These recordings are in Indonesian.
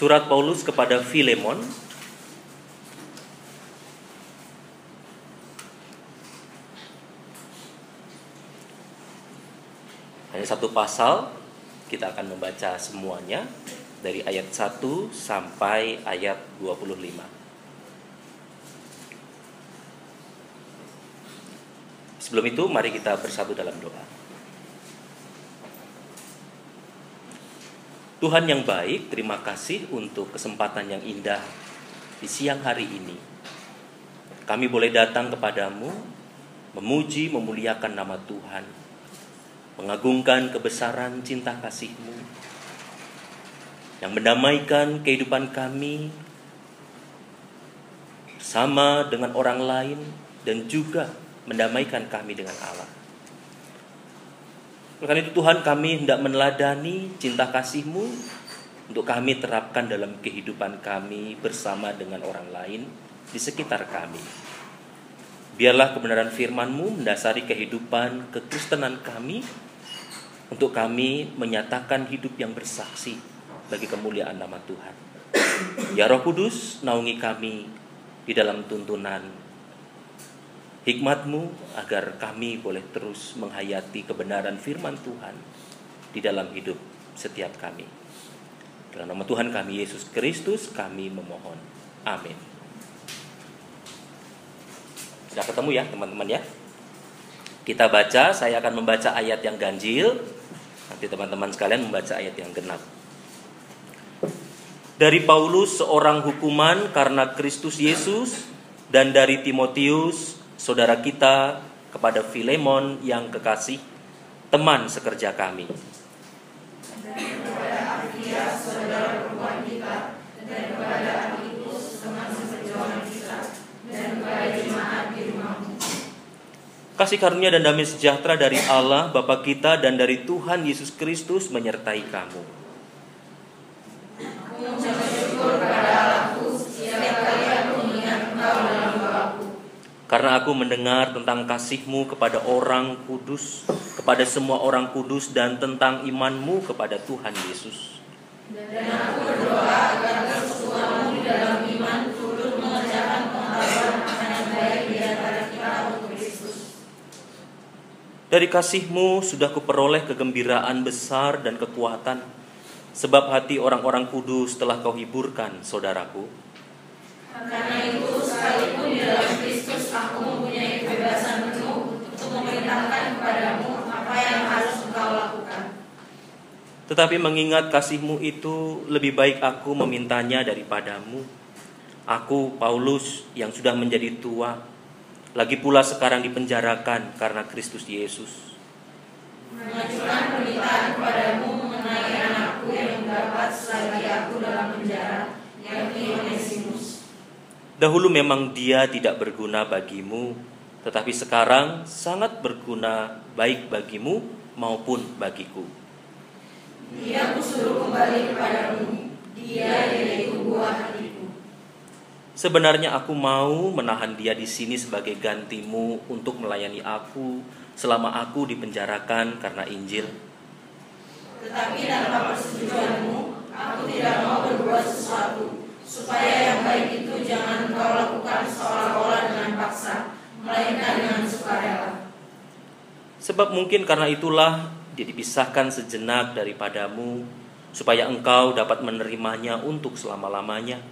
Surat Paulus kepada Filemon Hanya satu pasal kita akan membaca semuanya dari ayat 1 sampai ayat 25. Sebelum itu mari kita bersatu dalam doa. Tuhan yang baik, terima kasih untuk kesempatan yang indah di siang hari ini. Kami boleh datang kepadamu, memuji, memuliakan nama Tuhan, mengagungkan kebesaran cinta kasih-Mu yang mendamaikan kehidupan kami sama dengan orang lain dan juga mendamaikan kami dengan Allah. Karena itu Tuhan kami hendak meneladani cinta kasih-Mu untuk kami terapkan dalam kehidupan kami bersama dengan orang lain di sekitar kami. Biarlah kebenaran firman-Mu mendasari kehidupan kekristenan kami untuk kami menyatakan hidup yang bersaksi bagi kemuliaan nama Tuhan. Ya Roh Kudus, naungi kami di dalam tuntunan hikmatmu agar kami boleh terus menghayati kebenaran firman Tuhan di dalam hidup setiap kami. Dalam nama Tuhan kami Yesus Kristus kami memohon. Amin. Sudah ketemu ya teman-teman ya? Kita baca, saya akan membaca ayat yang ganjil. Nanti teman-teman sekalian membaca ayat yang genap. Dari Paulus seorang hukuman karena Kristus Yesus dan dari Timotius saudara kita kepada Filemon yang kekasih, teman sekerja kami. Kasih karunia dan damai sejahtera dari Allah Bapa kita dan dari Tuhan Yesus Kristus menyertai kamu. Aku syukur kepada Allahku setiap kali aku mengingat engkau dalam doaku karena aku mendengar tentang kasihmu kepada orang kudus, kepada semua orang kudus dan tentang imanmu kepada Tuhan Yesus. Dan aku berdoa agar kesemuamu di dalam iman turut mengerjakan pengetahuan akan yang baik di antara kita untuk Kristus. Dari kasihmu sudah kuperoleh kegembiraan besar dan kekuatan, sebab hati orang-orang kudus telah kau hiburkan, saudaraku. Karena itu sekalipun di dalam Kristus aku mempunyai kebebasan penuh untuk memerintahkan kepadamu apa yang harus engkau lakukan. Tetapi mengingat kasihmu itu lebih baik aku memintanya daripadamu. Aku, Paulus, yang sudah menjadi tua, lagi pula sekarang dipenjarakan karena Kristus Yesus. Mengajukan permintaan kepadamu mengenai anakku yang dapat selagi aku dalam penjara, yakni Onesimus. Dahulu memang dia tidak berguna bagimu, tetapi sekarang sangat berguna baik bagimu maupun bagiku. Dia kusuruh kembali kepadamu, dia yaitu buah hatiku. Sebenarnya aku mau menahan dia di sini sebagai gantimu untuk melayani aku selama aku dipenjarakan karena Injil. Tetapi tanpa persetujuanmu, aku tidak mau berbuat sesuatu supaya yang baik itu jangan engkau lakukan seolah-olah dengan paksa, melainkan dengan sukarela. Sebab mungkin karena itulah dia dipisahkan sejenak daripadamu, supaya engkau dapat menerimanya untuk selama-lamanya.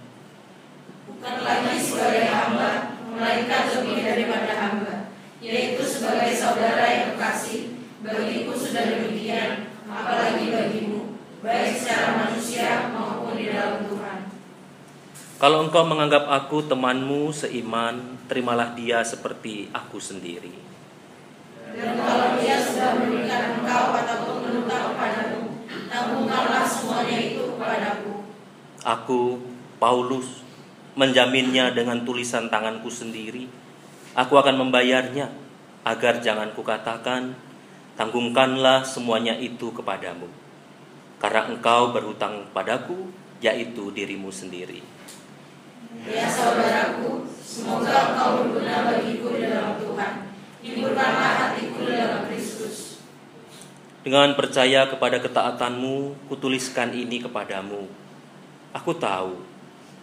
Bukan lagi sebagai hamba, melainkan lebih daripada hamba, yaitu sebagai saudara yang kekasih, bagiku sudah demikian, apalagi bagimu, baik secara manusia maupun di dalam Tuhan. Kalau engkau menganggap aku temanmu seiman, terimalah dia seperti aku sendiri. Dan kalau dia sudah memberikan engkau ataupun menukar kepadamu, tanggungkanlah semuanya itu kepadaku. Aku, Paulus, menjaminnya dengan tulisan tanganku sendiri. Aku akan membayarnya, agar jangan kukatakan, tanggungkanlah semuanya itu kepadamu. Karena engkau berhutang padaku, yaitu dirimu sendiri. Ya saudaraku, semoga engkau berguna bagiku dalam Tuhan. Hiburkanlah hatiku dalam Kristus. Dengan percaya kepada ketaatanmu, kutuliskan ini kepadamu. Aku tahu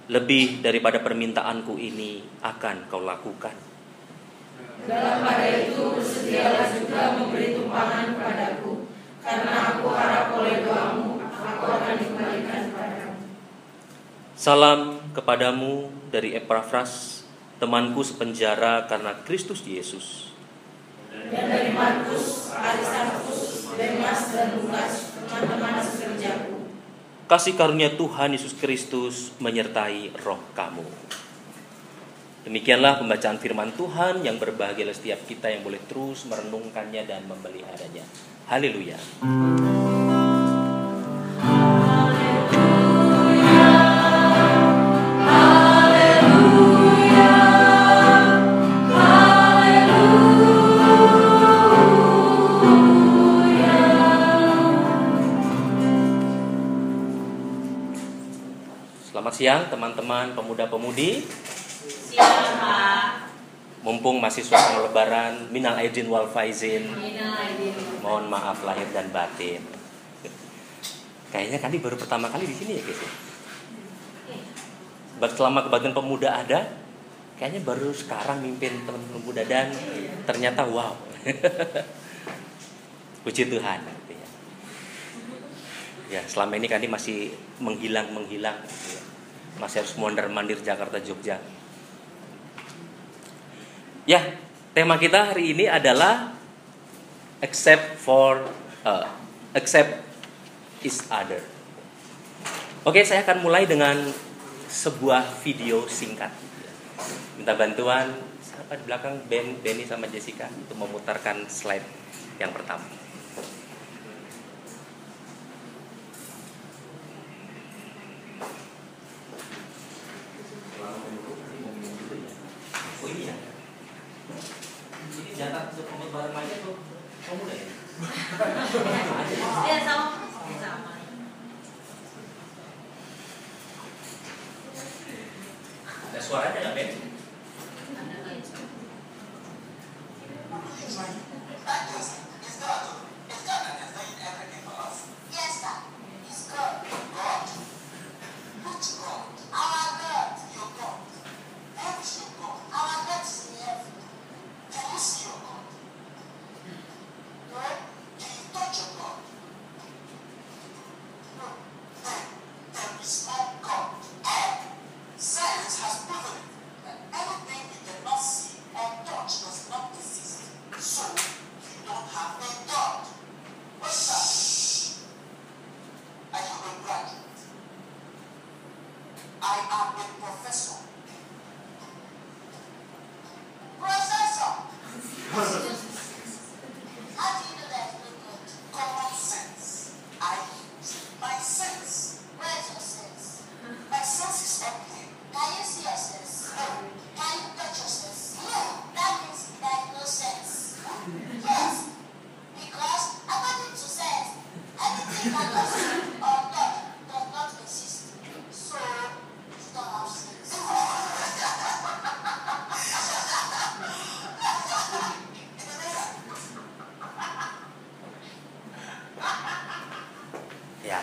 lebih daripada permintaanku ini akan kau lakukan. Dalam pada itu bersedialah juga memberi tumpangan padaku, karena aku harap oleh doamu aku akan dikembalikan padamu. Salam kepadamu dari Epafras, temanku sepenjara karena Kristus Yesus. Dan dari Markus, Demas, dan Lukas, teman-teman sekerjaku. Kasih karunia Tuhan Yesus Kristus menyertai roh kamu. Demikianlah pembacaan firman Tuhan yang berbahagia setiap kita yang boleh terus merenungkannya dan memeliharanya. Haleluya. Siang teman-teman pemuda-pemudi. Siang Pak. Mumpung masih suasana lebaran, minal aidin wal faizin. Minal aidin. Mohon maaf lahir dan batin. Kayaknya Kandi baru pertama kali di sini ya guys. ya? Bak- Selama kebaktian pemuda ada, kayaknya baru sekarang mimpin teman-teman muda dan ternyata wow. Puji Tuhan. ya. Selama ini Kandi masih menghilang-menghilang. gitu ya. Masih harus mondar-mandir Jakarta Jogja. Ya, tema kita hari ini adalah except for uh, except is other. Oke, saya akan mulai dengan sebuah video singkat. Minta bantuan siapa di belakang Ben, Benny sama Jessica untuk memutarkan slide yang pertama. Ini jatah untuk komit bareng aja tuh. Kamu udah ya? Ya sama. Sama. Ada suaranya nggak Ben? Ada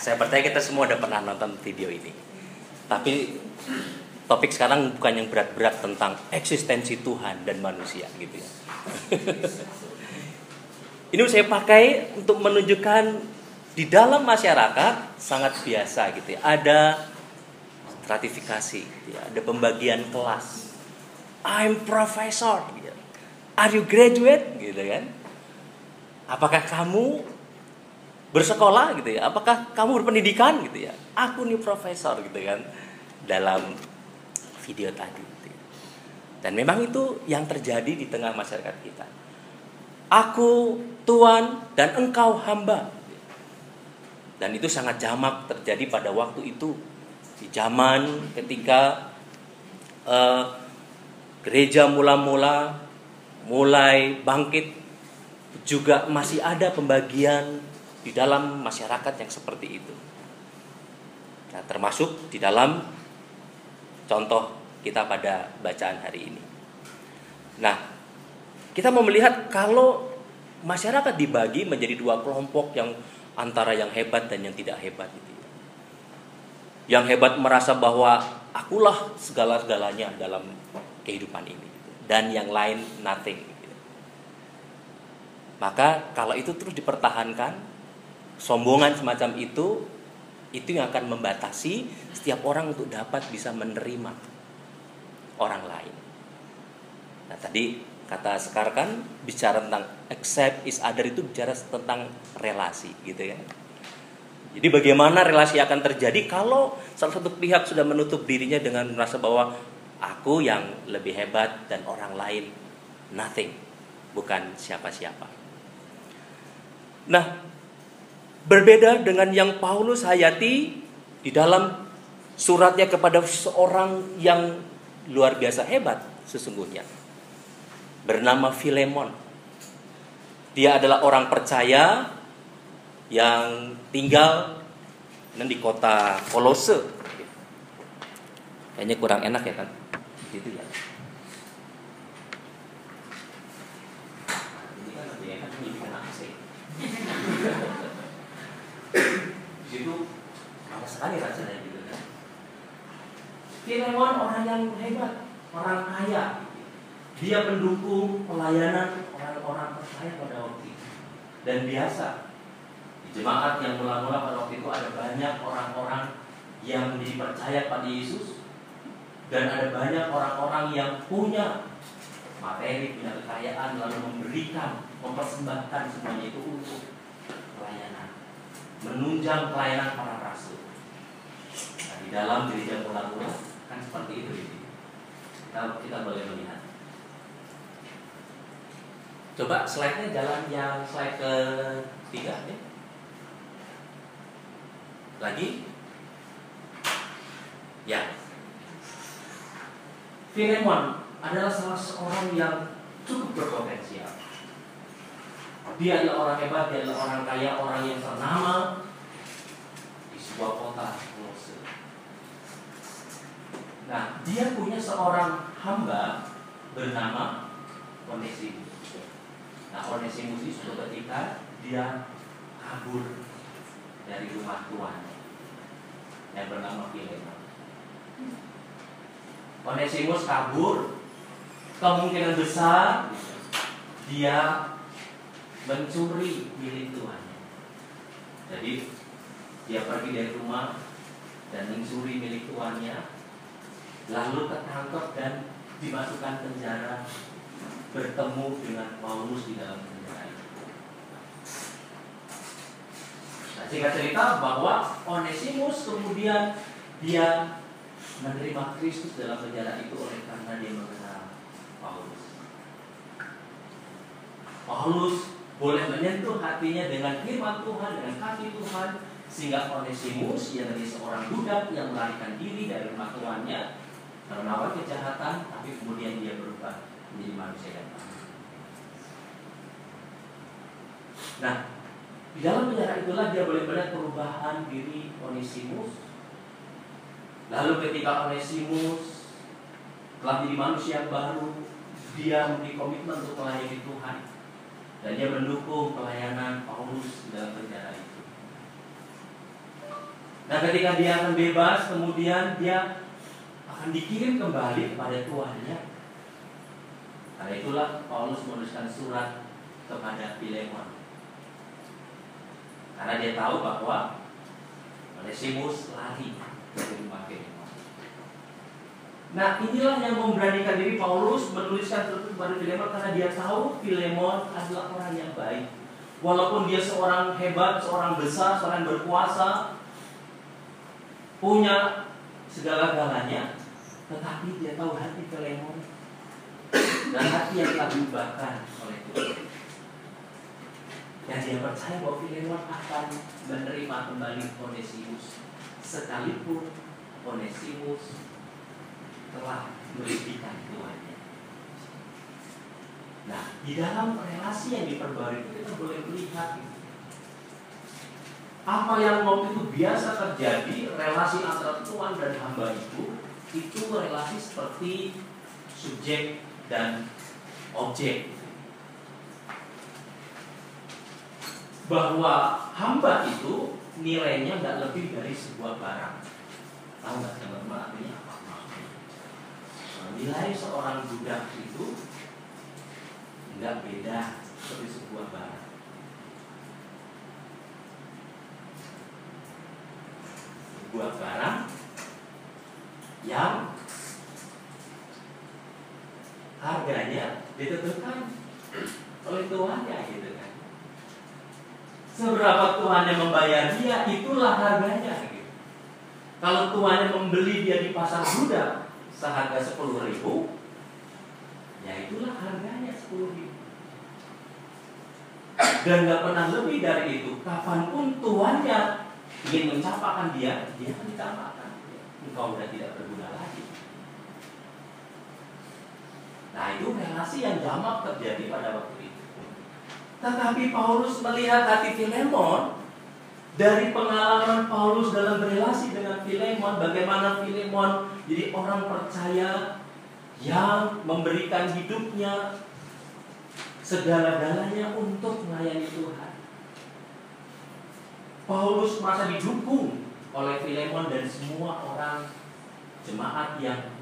saya percaya kita semua udah pernah nonton video ini. Tapi topik sekarang bukan yang berat-berat tentang eksistensi Tuhan dan manusia gitu ya. ini saya pakai untuk menunjukkan di dalam masyarakat sangat biasa gitu ya. Ada stratifikasi, gitu ya. ada pembagian kelas. I'm professor, gitu ya. Are you graduate, gitu kan? Apakah kamu bersekolah gitu ya. Apakah kamu berpendidikan gitu ya? Aku nih profesor gitu kan dalam video tadi gitu ya. dan memang itu yang terjadi di tengah masyarakat kita. Aku tuan dan engkau hamba. Dan itu sangat jamak terjadi pada waktu itu. Di zaman ketika eh, gereja mula-mula mulai bangkit juga masih ada pembagian di dalam masyarakat yang seperti itu. Nah, termasuk di dalam contoh kita pada bacaan hari ini. Nah, kita mau melihat kalau masyarakat dibagi menjadi dua kelompok yang antara yang hebat dan yang tidak hebat gitu ya. yang hebat merasa bahwa akulah segala-galanya dalam kehidupan ini dan yang lain nothing. Maka kalau itu terus dipertahankan, sombongan semacam itu itu yang akan membatasi setiap orang untuk dapat bisa menerima orang lain. Nah, tadi kata sekarang kan bicara tentang accept is other itu bicara tentang relasi gitu ya. Jadi bagaimana relasi akan terjadi kalau salah satu pihak sudah menutup dirinya dengan merasa bahwa aku yang lebih hebat dan orang lain nothing, bukan siapa-siapa. Nah, berbeda dengan yang Paulus hayati di dalam suratnya kepada seorang yang luar biasa hebat sesungguhnya. Bernama Filemon. Dia adalah orang percaya yang tinggal di kota Kolose. Kayaknya kurang enak ya kan? Gitu ya. Ini kan lebih enak ini bikin AC. Di situ panas sekali rasanya gitu kan. Filemon orang yang hebat, orang kaya. Dia mendukung pelayanan orang-orang percaya pada waktu itu. Dan biasa jemaat yang mula-mula pada waktu itu ada banyak orang-orang yang menjadi percaya pada Yesus dan ada banyak orang-orang yang punya materi, punya kekayaan lalu memberikan, mempersembahkan semuanya itu untuk pelayanan, menunjang pelayanan para rasul. Di dalam gereja mula-mula kan seperti itu ini. Kita, kita boleh melihat. Coba slide-nya jalan yang slide ketiga ya. Lagi? Ya. Filemon adalah salah seorang yang cukup berpotensial. Dia adalah orang hebat, dia adalah orang kaya, orang yang ternama di sebuah kota. Nah, dia punya seorang hamba bernama Onesimus. Nah, Onesimus itu ketika dia kabur dari rumah tuan yang bernama Filemon. Onesimus kabur, kemungkinan besar dia mencuri milik tuannya. Jadi dia pergi dari rumah dan mencuri milik tuannya, lalu ketangkep dan dimasukkan penjara, bertemu dengan Paulus di dalam penjara. Nah, singkat cerita bahwa Onesimus kemudian dia menerima Kristus dalam penjara itu oleh karena dia mengenal Paulus. Paulus boleh menyentuh hatinya dengan firman Tuhan, dengan kasih Tuhan, sehingga Onesimus yang dari seorang budak yang melarikan diri dari rumah melakukan kejahatan, tapi kemudian dia berubah menjadi manusia yang baru. Nah, di dalam penjara itulah dia boleh melihat perubahan diri Onesimus. Lalu ketika Onesimus telah menjadi manusia yang baru, dia memiliki komitmen untuk melayani Tuhan. Dan dia mendukung pelayanan Paulus dalam penjara itu. Nah ketika dia akan bebas, kemudian dia akan dikirim kembali kepada tuannya. Karena itulah Paulus menuliskan surat kepada Filemon. Karena dia tahu bahwa Onesimus lari dari rumah Filemon. Nah inilah yang memberanikan diri Paulus menuliskan surat kepada Filemon karena dia tahu Filemon adalah orang yang baik. Walaupun dia seorang hebat, seorang besar, seorang berkuasa, punya segala-galanya, tetapi dia tahu hati Filemon dan hati yang telah diubahkan oleh Tuhan. Dan dia percaya bahwa Filemon akan menerima kembali Onesimus sekalipun Onesimus telah merugikan tuannya. Nah, di dalam relasi yang diperbarui itu kita boleh melihat apa yang waktu itu biasa terjadi relasi antara tuan dan hamba itu itu relasi seperti subjek dan objek bahwa hamba itu nilainya nggak lebih dari sebuah barang Tahu nggak teman-teman artinya apa? Nilai seorang budak itu nggak beda seperti sebuah barang. Sebuah barang yang harganya ditentukan oleh tuannya gitu kan. Seberapa tuannya membayar dia, itulah harganya gitu. Kalau tuannya membeli dia di pasar budak seharga sepuluh ribu, ya itulah harganya sepuluh ribu. Dan nggak pernah lebih dari itu. Kapan pun tuannya ingin mencapakan dia, dia akan dicapakan. Engkau sudah tidak berguna lagi. Nah itu relasi yang jamak terjadi pada waktu itu. Tetapi Paulus melihat hati Filemon dari pengalaman Paulus dalam berelasi dengan Filemon, bagaimana Filemon jadi orang percaya yang memberikan hidupnya segala-galanya untuk melayani Tuhan. Paulus merasa didukung oleh Filemon dan semua orang jemaat yang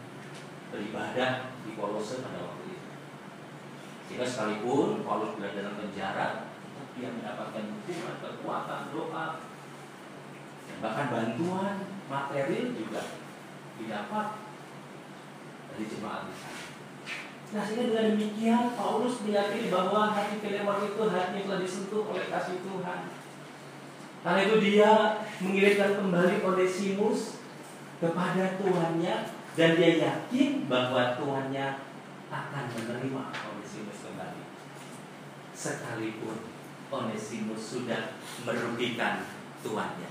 beribadah di Kolose pada waktu itu. Sehingga sekalipun Paulus berada dalam penjara, dia mendapatkan dukungan, kekuatan, doa, dan bahkan bantuan material juga didapat dari jemaat di sana. Nah, sehingga dengan demikian Paulus meyakini bahwa hati Filemon itu hati yang telah disentuh oleh kasih Tuhan. Karena itu dia mengirimkan kembali Onesimus kepada tuannya dan dia yakin bahwa tuannya akan menerima Onesimus kembali. Sekalipun Onesimus sudah merugikan tuannya.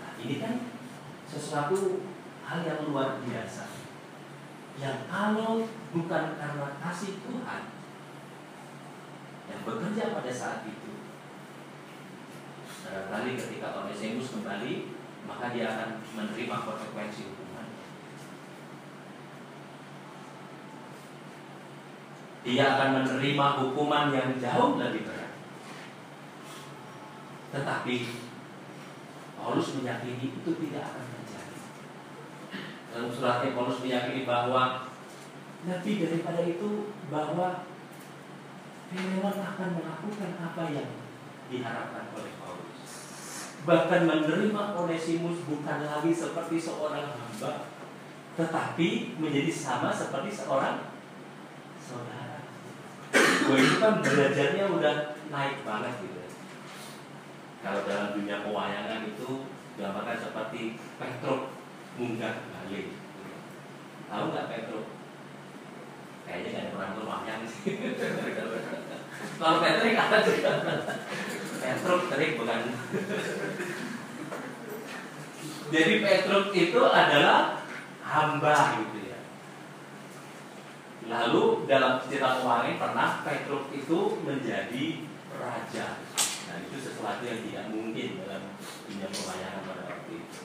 Nah, ini kan sesuatu hal yang luar biasa. Yang kalau bukan karena kasih Tuhan yang bekerja pada saat itu, barangkali ketika Onesimus kembali, maka dia akan menerima konsekuensi hukuman. Dia akan menerima hukuman yang jauh lebih berat. Tetapi Paulus meyakini itu tidak akan terjadi. Dalam suratnya Paulus meyakini bahwa lebih daripada itu bahwa Filemon akan melakukan apa yang diharapkan oleh. Bahkan menerima Onesimus bukan lagi seperti seorang hamba, tetapi menjadi sama seperti seorang saudara. Gue itu kan belajarnya udah naik banget gitu. Kalau dalam dunia pewayangan itu gambarkan seperti Petruk munggah balik. Tahu nggak Petruk? Kayaknya nggak ada orang berwayang sih. Kalau Patrick ada juga. Petruk tadi bukan. Jadi Petruk itu adalah hamba gitu ya. Lalu dalam cerita pewangi pernah Petruk itu menjadi raja. Nah itu sesuatu yang tidak mungkin dalam dunia pewayangan pada waktu itu.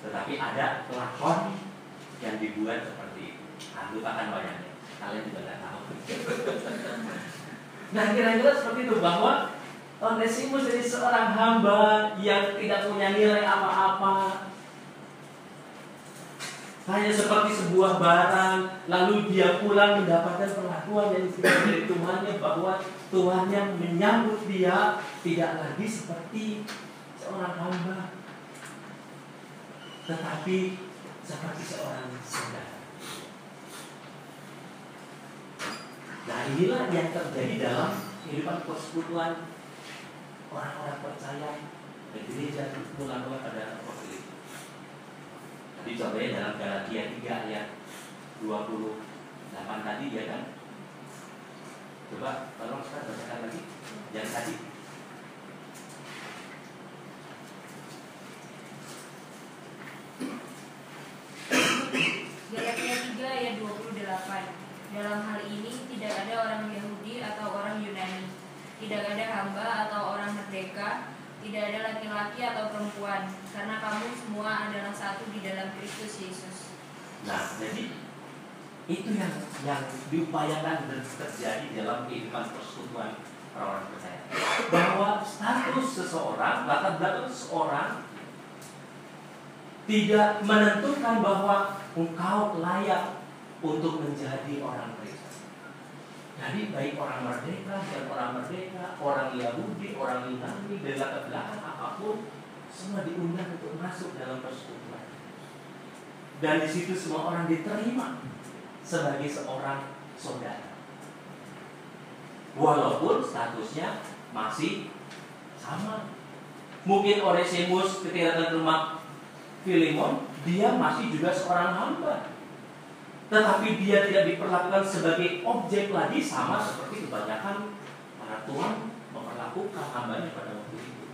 Tetapi ada lakon yang dibuat seperti itu. Nah, lupakan wayangnya. Kalian juga nggak tahu. nah kira-kira seperti itu bahwa Onesimus jadi seorang hamba yang tidak punya nilai apa-apa. Hanya seperti sebuah barang, lalu dia pulang mendapatkan perlakuan yang dari Tuhannya bahwa Tuhannya menyambut dia tidak lagi seperti seorang hamba, tetapi seperti seorang saudara. Nah inilah yang terjadi dalam kehidupan persekutuan orang-orang percaya dan gereja mula-mula pada waktu itu. Tadi contohnya dalam Galatia 3 ayat 28 tadi ya kan. Coba tolong kita bacakan lagi yang tadi. Galatia 3 ayat 28 Dalam hal ini tidak ada orang Yahudi atau orang Yunani Tidak ada hamba atau orang merdeka Tidak ada laki-laki atau perempuan Karena kamu semua adalah satu di dalam Kristus Yesus Nah, jadi itu yang yang diupayakan dan terjadi dalam kehidupan persekutuan orang-orang percaya bahwa status seseorang latar belakang seseorang tidak menentukan bahwa engkau layak untuk menjadi orang Kristen. Jadi baik orang merdeka dan orang merdeka, orang Yahudi, orang Yunani, dari latar belakang apa pun, semua diundang untuk masuk dalam persekutuan. Dan di situ semua orang diterima sebagai seorang saudara. Walaupun statusnya masih sama. Mungkin Onesimus ketika datang ke rumah Filemon, dia masih juga seorang hamba. Tetapi dia tidak diperlakukan sebagai objek lagi sama seperti kebanyakan para tuan memperlakukan hambanya pada waktu itu.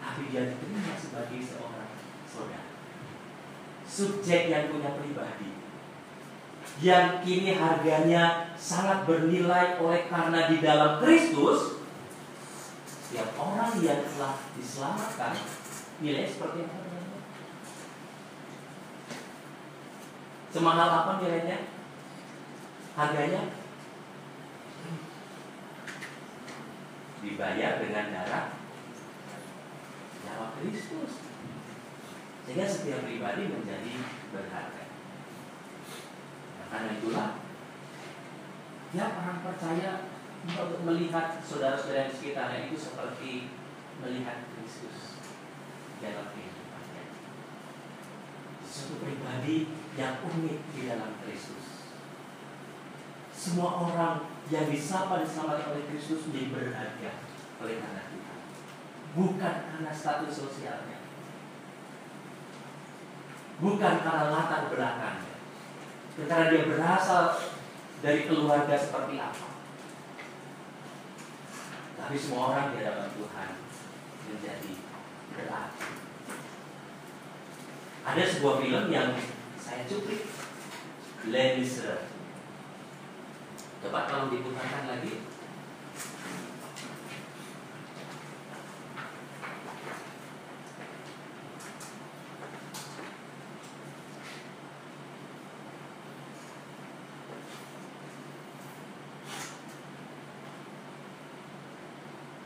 Tapi dia diterima sebagai seorang saudara. Subjek yang punya pribadi. Yang kini harganya sangat bernilai oleh karena di dalam Kristus setiap orang yang telah diselamatkan nilai seperti apa? Semahal apa nilainya? Harganya? Dibayar dengan darah nyawa Kristus. Sehingga setiap pribadi menjadi berharga. Nah, karena itulah ya orang percaya untuk melihat saudara-saudara sekitarnya itu seperti melihat Kristus dalam kehidupannya. Suatu pribadi yang unik di dalam Kristus. Semua orang yang disapa diselamatkan oleh Kristus menjadi berharga oleh karena Tuhan. Bukan karena status sosialnya. Bukan karena latar belakangnya. Karena dia berasal dari keluarga seperti apa. Tapi semua orang di hadapan Tuhan menjadi berarti. Ada sebuah film yang saya cuplik Les Miserables. Coba kalau diputarkan lagi.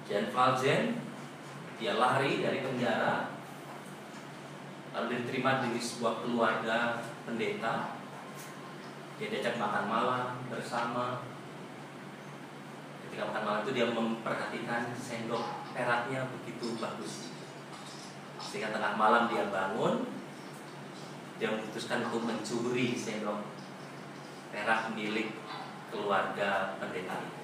Jan Valjean dia lari dari penjara di sebuah keluarga pendeta. Dia diajak makan malam bersama. Ketika makan malam itu dia memperhatikan sendok peraknya begitu bagus. Sehingga tengah malam dia bangun dia memutuskan untuk mencuri sendok perak milik keluarga pendeta itu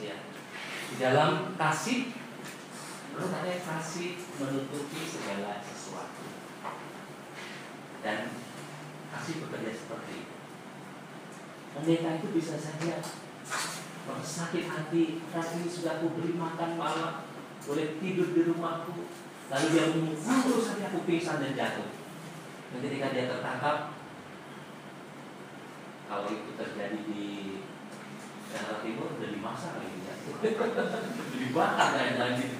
Ya. Di dalam kasih, menurut saya kasih menutupi segala sesuatu. Dan kasih bekerja seperti itu. Pendeta itu bisa saja sakit hati, ini sudah aku beri makan malam, boleh tidur di rumahku, lalu dia terus saja aku pingsan dan jatuh. Dan ketika dia tertangkap, kalau itu terjadi di Jakarta Timur udah dimasak kali ya, dibakar dan lain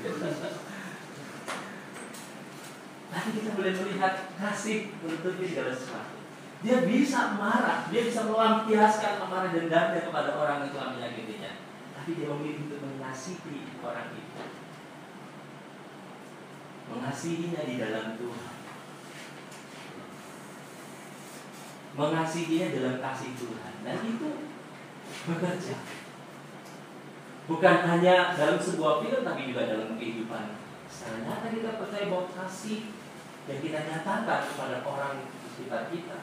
Nanti kita boleh melihat kasih menutupi segala sesuatu. Dia bisa marah, dia bisa melampiaskan amarah dendamnya kepada orang yang telah menyakitinya. Tapi dia memilih untuk mengasihi orang itu. Mengasihinya di dalam Tuhan. Mengasihinya dalam kasih Tuhan. Dan itu bekerja. Bukan hanya dalam sebuah film, tapi juga dalam kehidupan. Secara nyata kita percaya bahwa kasih yang kita nyatakan kepada orang di sekitar kita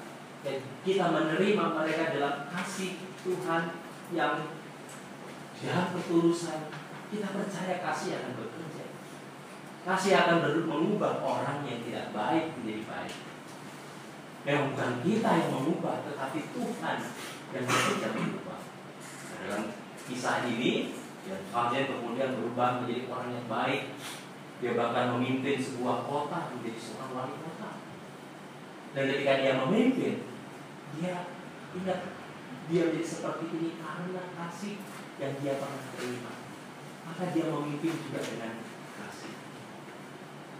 dan kita menerima mereka dalam kasih Tuhan yang dalam ketulusan kita percaya kasih akan bekerja kasih akan mengubah orang yang tidak baik menjadi baik memang bukan kita yang mengubah tetapi Tuhan yang bekerja mengubah dalam kisah ini ya, kalian kemudian berubah menjadi orang yang baik dia bahkan memimpin sebuah kota menjadi seorang wali kota dan ketika dia memimpin dia ingat dia menjadi seperti ini karena kasih yang dia pernah terima. Maka dia memimpin juga dengan kasih.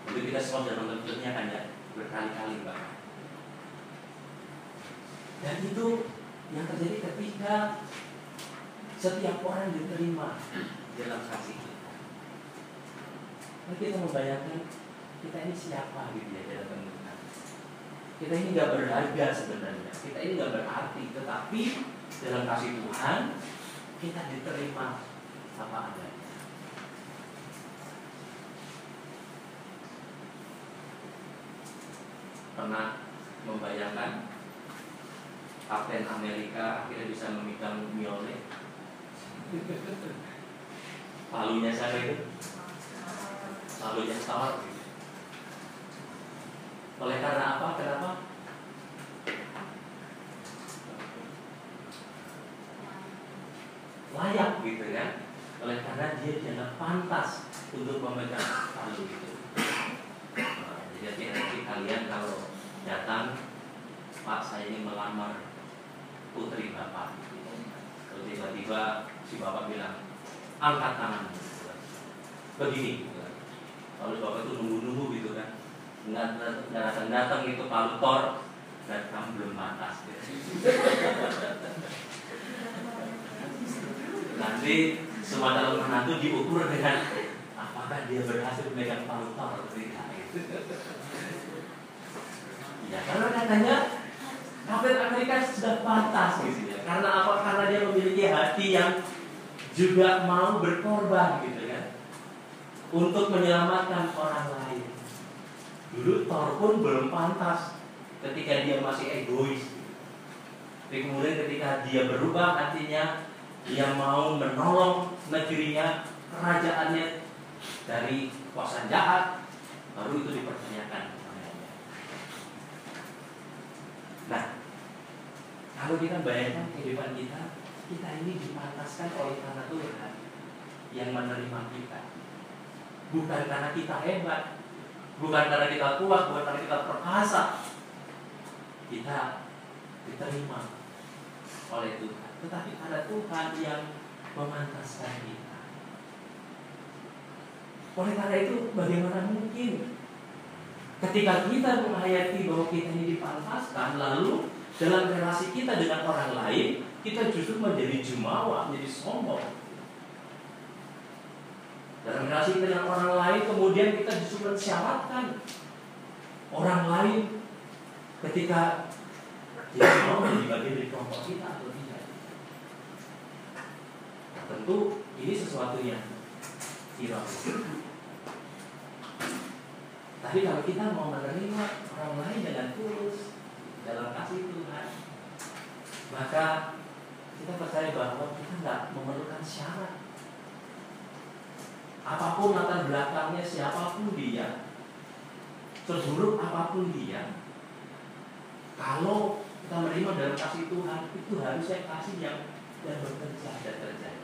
Untuk kita semua nonton filmnya kan ya berkali-kali bahkan. Dan itu yang terjadi ketika setiap orang diterima dalam kasih kita. Lalu kita membayangkan kita ini siapa gitu ya dalam pemerintahan. Kita ini nggak berharga sebenarnya. Kita ini nggak berarti, tetapi dalam kasih Tuhan kita diterima apa adanya. Pernah membayangkan Kapten Amerika akhirnya bisa memegang Mjolnir palunya siapa itu? Palunya gitu. oleh karena apa? Kenapa? Layak gitu kan oleh karena dia dianggap pantas untuk memegang palu itu. Nah, jadi nanti kalian kalau datang Pak saya ini melamar putri bapak tiba-tiba si bapak bilang angkat tangan. Begini. Lalu bapak itu nunggu-nunggu gitu kan. Nggak datang datang itu palu tor. Dan kamu belum gitu. nanti semua calon menantu diukur dengan apakah dia berhasil memegang palu tor? Atau tidak. Ya karena katanya Kapten Amerika sudah pantas gitu ya. Karena apa? Karena dia memiliki hati yang juga mau berkorban gitu kan. Untuk menyelamatkan orang lain. Dulu Thor pun belum pantas ketika dia masih egois. Tapi kemudian ketika dia berubah hatinya, dia mau menolong negerinya, kerajaannya dari kuasa jahat, baru itu dipertanyakan. Nah, kalau kita bayangkan kehidupan kita, kita ini dipantaskan oleh karena Tuhan yang menerima kita. Bukan karena kita hebat, bukan karena kita kuat, bukan karena kita perkasa. Kita diterima oleh Tuhan. Tetapi karena Tuhan yang memantaskan kita. Oleh karena itu, bagaimana mungkin ketika kita menghayati bahwa kita ini dipantaskan, lalu dalam relasi kita dengan orang lain, kita justru menjadi jumawa, menjadi sombong. Dalam relasi kita dengan orang lain, kemudian kita justru mensyaratkan orang lain ketika dia mau menjadi bagian dari kelompok kita atau tidak. Nah, tentu ini sesuatu yang ironis. Tapi kalau kita mau menerima orang lain dengan tulus dalam kasih Tuhan, maka kita percaya bahwa kita nggak memerlukan syarat apa pun latar belakangnya, siapa pun dia, seburuk apa pun dia, kalau kita menerima dalam kasih Tuhan, itu harusnya kasih yang yang bekerja dan terjadi.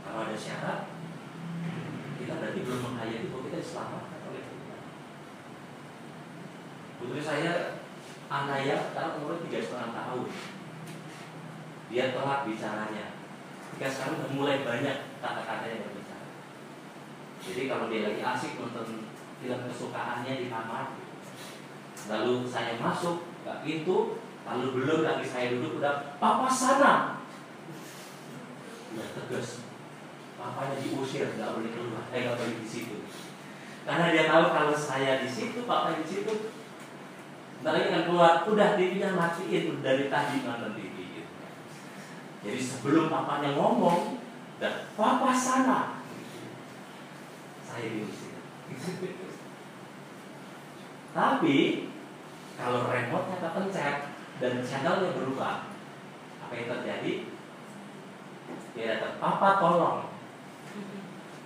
Kalau ada syarat, kita berarti belum menghayati bahwa kita diselamatkan oleh Tuhan. Putri saya Anaya sekarang umurnya tiga setengah tahun. Dia telat bicaranya. Ketika sekarang mulai banyak kata-kata yang berbicara. Jadi kalau dia lagi asik nonton film kesukaannya di kamar, lalu saya masuk ke pintu, lalu belum lagi saya duduk udah papa sana. Udah tegas. Papanya diusir nggak boleh keluar, eh nggak boleh di situ. Karena dia tahu kalau saya di situ, papa di situ, Ntar lagi akan keluar, udah TV-nya matiin dari tadi nonton TV. Jadi sebelum papanya ngomong, dan papa sana, saya diusir. Tapi kalau remote-nya kepencet dan channelnya berubah, apa yang terjadi? Dia datang, papa tolong.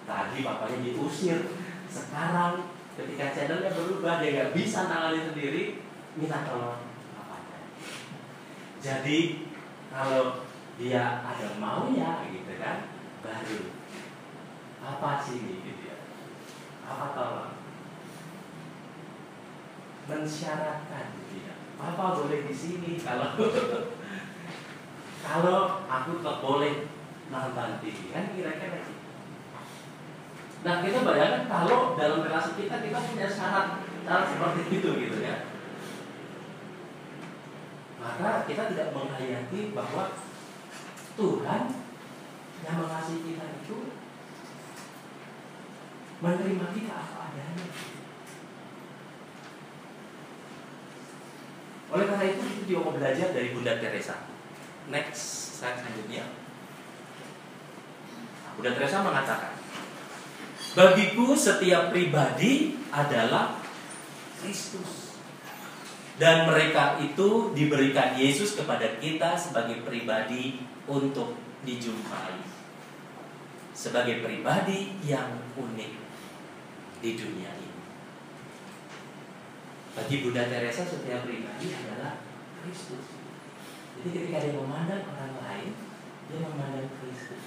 Tadi papanya diusir, sekarang ketika channelnya berubah dia nggak bisa nangani sendiri, minta tolong papanya. Jadi kalau dia ada maunya gitu kan, baru apa sih gitu ya? Apa tolong? Mensyaratkan gitu ya. Papa boleh di sini kalau kalau aku tak boleh nonton TV kan kira-kira gitu. Nah kita bayangkan kalau dalam relasi kita kita punya syarat syarat seperti itu gitu ya. Maka kita tidak menghayati bahwa Tuhan yang mengasihi kita itu menerima kita apa adanya. Oleh karena itu kita juga mau belajar dari Bunda Teresa. Next slide selanjutnya. Nah, Bunda Teresa mengatakan, bagiku setiap pribadi adalah Kristus. Dan mereka itu diberikan Yesus kepada kita sebagai pribadi untuk dijumpai. Sebagai pribadi yang unik di dunia ini. Bagi Bunda Teresa setiap pribadi adalah Kristus. Jadi ketika dia memandang orang lain, dia memandang Kristus.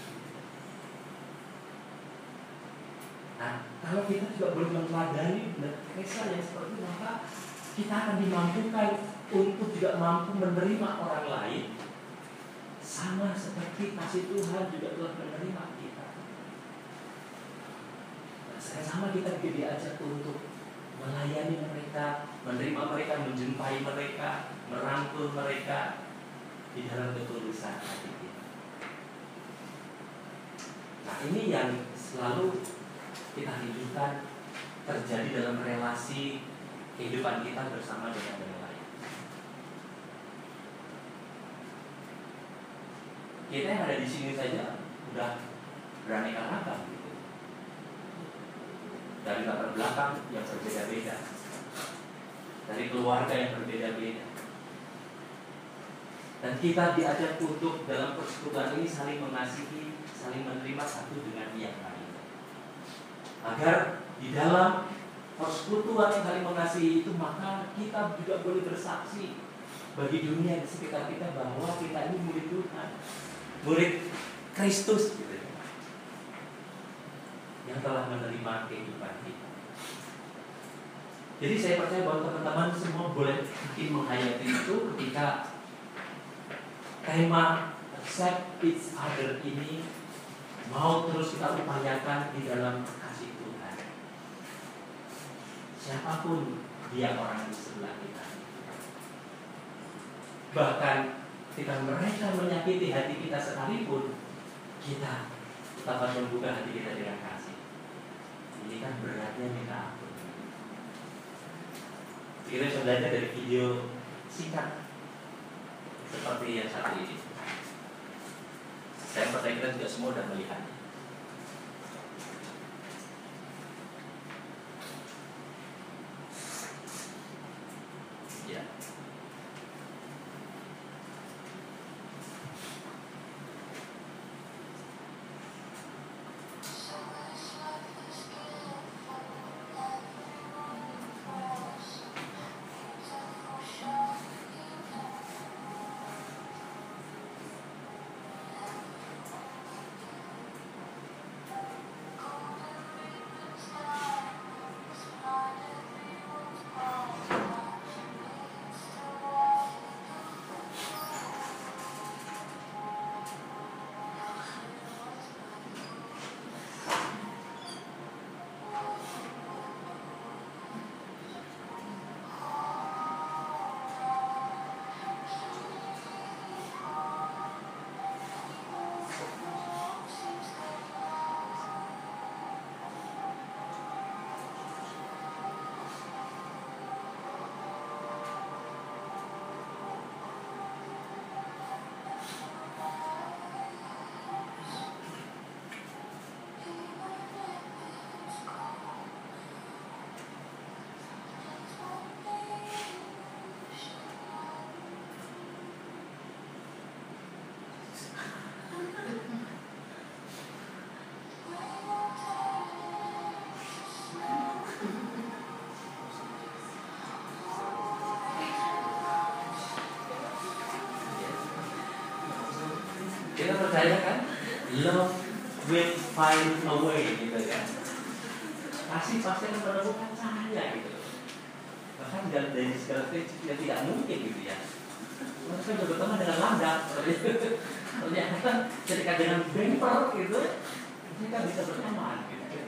Nah, kalau kita juga boleh meneladani Bunda Teresa yang seperti itu, maka kita akan dimampukan untuk juga mampu menerima orang lain sama seperti kasih Tuhan juga telah menerima kita. Nah, saya sama kita juga diajak untuk melayani mereka, menerima mereka, menjumpai mereka, merangkul mereka di dalam ketulusan hati kita. Nah ini yang selalu kita hidupkan terjadi dalam relasi kehidupan kita bersama dengan yang lain. Kita yang ada di sini saja udah beraneka ragam gitu. Dari latar belakang yang berbeda-beda, dari keluarga yang berbeda-beda. Dan kita diajak untuk dalam persekutuan ini saling mengasihi, saling menerima satu dengan yang lain. Agar di dalam persekutuan yang saling mengasihi itu maka kita juga boleh bersaksi bagi dunia di sekitar kita bahwa kita ini murid Tuhan, murid Kristus gitu. yang telah menerima kehidupan kita. Jadi saya percaya bahwa teman-teman semua boleh mungkin menghayati itu ketika tema accept each other ini mau terus kita upayakan di dalam kasih Tuhan. Siapa pun dia orang di sebelah kita. Bahkan ketika mereka menyakiti hati kita sekalipun, kita tetap membuka hati kita dengan kasih. Ini kan beratnya minta ampun. Kita bisa belajar dari video singkat seperti yang satu ini. Saya percaya kita juga semua sudah melihatnya. Ya. Percaya kan? Love will find a way gitu kan. Kasih pasti akan menemukan caranya gitu. Bahkan dari, segala yang tidak mungkin gitu ya. Mereka juga berteman dengan landak. Ternyata ketika dengan bemper gitu, mereka bisa berteman gitu.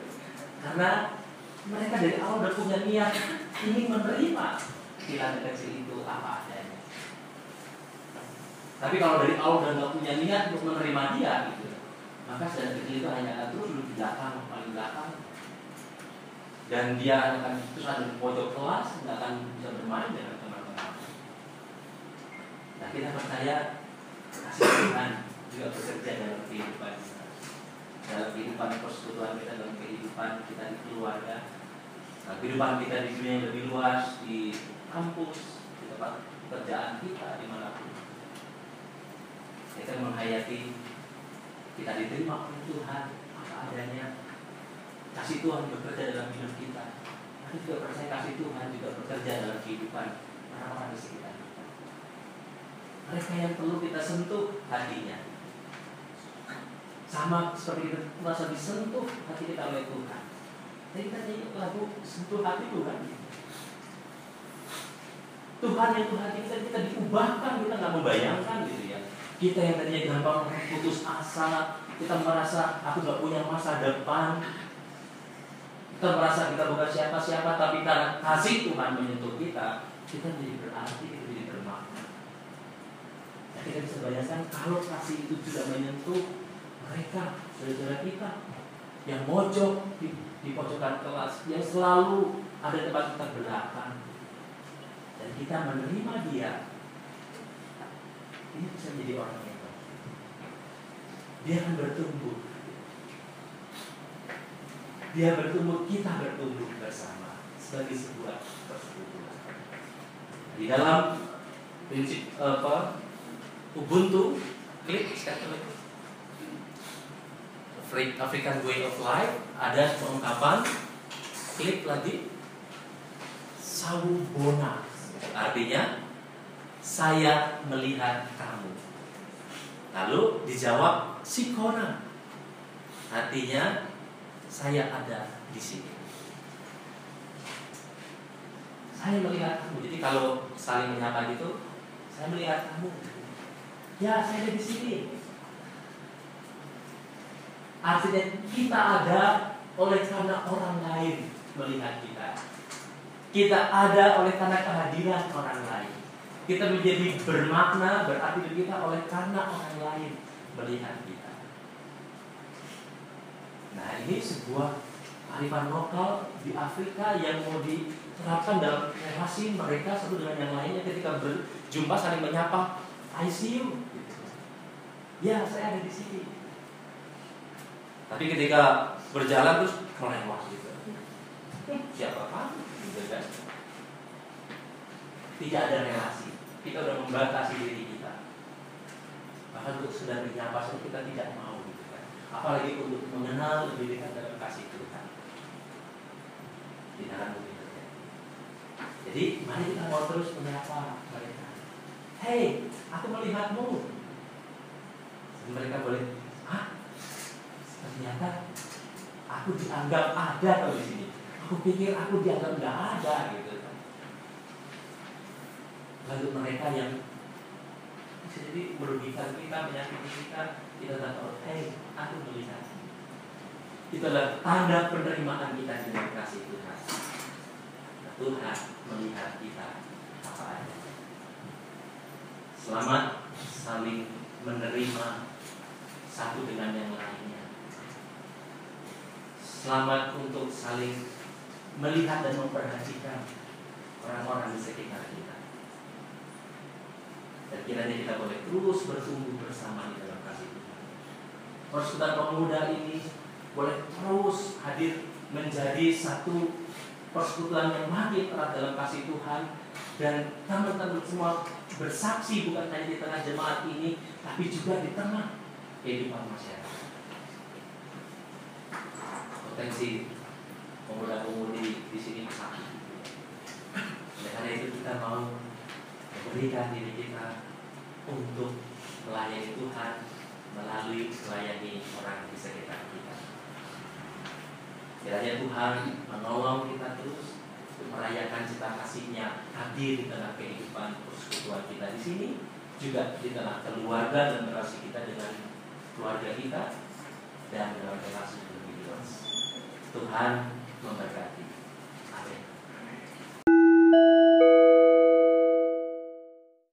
Karena mereka dari awal udah punya niat ingin menerima pilihan kecil itu apa adanya. Tapi kalau dari awal udah nggak punya niat untuk menerima dia gitu, maka sedang kecil itu hanya akan terus duduk di belakang, paling belakang, dan dia akan terus ada di pojok kelas, nggak akan bisa bermain dengan teman-teman. Nah kita percaya kasih Tuhan juga bekerja dalam kehidupan kita, dalam kehidupan persekutuan kita, dalam kehidupan kita di keluarga, nah, kehidupan kita di dunia yang lebih luas, di kampus, di tempat pekerjaan kita, di mana pun. Kita menghayati kita diterima oleh Tuhan apa adanya. Kasih Tuhan bekerja dalam hidup kita. Tapi juga percaya kasih Tuhan juga bekerja dalam kehidupan orang-orang di sekitar kita. Mereka yang perlu kita sentuh hatinya. Sama seperti kita merasa disentuh hati kita oleh Tuhan. Jadi kita nyanyi lagu sentuh hati Tuhan. Tuhan yang Tuhan kita kita diubahkan kita nggak membayangkan gitu ya. Kita yang tadinya gampang putus asa, kita merasa aku nggak punya masa depan, kita merasa kita bukan siapa-siapa, tapi karena kasih Tuhan menyentuh kita, kita menjadi berarti, kita menjadi bermakna. Nah, kita bisa bayangkan kalau kasih itu juga menyentuh mereka, saudara kita. Yang mojok di, di pojokan kelas, yang selalu ada tempat kita belakang, dan kita menerima dia, ini bisa menjadi orang baik. Dia akan bertumbuh. Dia bertumbuh, kita bertumbuh bersama sebagai sebuah persekutuan. Di dalam prinsip apa Ubuntu, klik sekali African Way of Life ada pengungkapan klik lagi Sawubona artinya saya melihat kamu. Lalu dijawab Sikona artinya saya ada di sini. Saya melihat kamu. Jadi kalau saling menyapa gitu saya melihat kamu. Ya saya ada di sini. Artinya kita ada oleh karena orang lain melihat kita. Kita ada oleh karena kehadiran orang lain. Kita menjadi bermakna berarti kita oleh karena orang lain melihat kita. Nah ini sebuah kearifan lokal di Afrika yang mau diterapkan dalam relasi mereka satu dengan yang lainnya ketika berjumpa saling menyapa I see you. Ya saya ada di sini. Tapi ketika berjalan terus melewat gitu. Siapa kan? Tidak ada relasi. Kita sudah membatasi diri kita. Bahkan untuk sudah menyapa saja kita tidak mau gitu kan. Apalagi untuk mengenal lebih dekat dalam kasih Tuhan. Tidak akan mungkin terjadi. Jadi mari kita mau terus menyapa mereka. Hei, aku melihatmu. Dan mereka boleh, ah, ternyata aku dianggap ada kalau di sini. Aku pikir aku dianggap nggak ada gitu. Lalu mereka yang bisa jadi merugikan kita, menyakiti kita, kita tak tahu, hey, aku melihat. Itu adalah tanda penerimaan kita dengan kasih Tuhan. Nah, Tuhan melihat kita apa ada. Selamat saling menerima satu dengan yang lainnya. Selamat untuk saling melihat dan memperhatikan orang-orang di sekitar kita. Dan kiranya kita boleh terus bertumbuh bersama di dalam kasih Tuhan. Persekutuan pemuda ini boleh terus hadir menjadi satu persekutuan yang makin erat dalam kasih Tuhan dan teman-teman semua bersaksi bukan hanya di tengah jemaat ini tapi juga di tengah kehidupan masyarakat potensi pemuda-pemudi di sini besar. Oleh karena itu kita mau memberikan diri kita untuk melayani Tuhan melalui melayani orang di sekitar kita. Kiranya Tuhan menolong kita terus untuk merayakan cita kasihnya hadir di tengah kehidupan persekutuan kita di sini juga di tengah keluarga dan relasi kita dengan keluarga kita dan dalam relasi luas. Tuhan memberkati.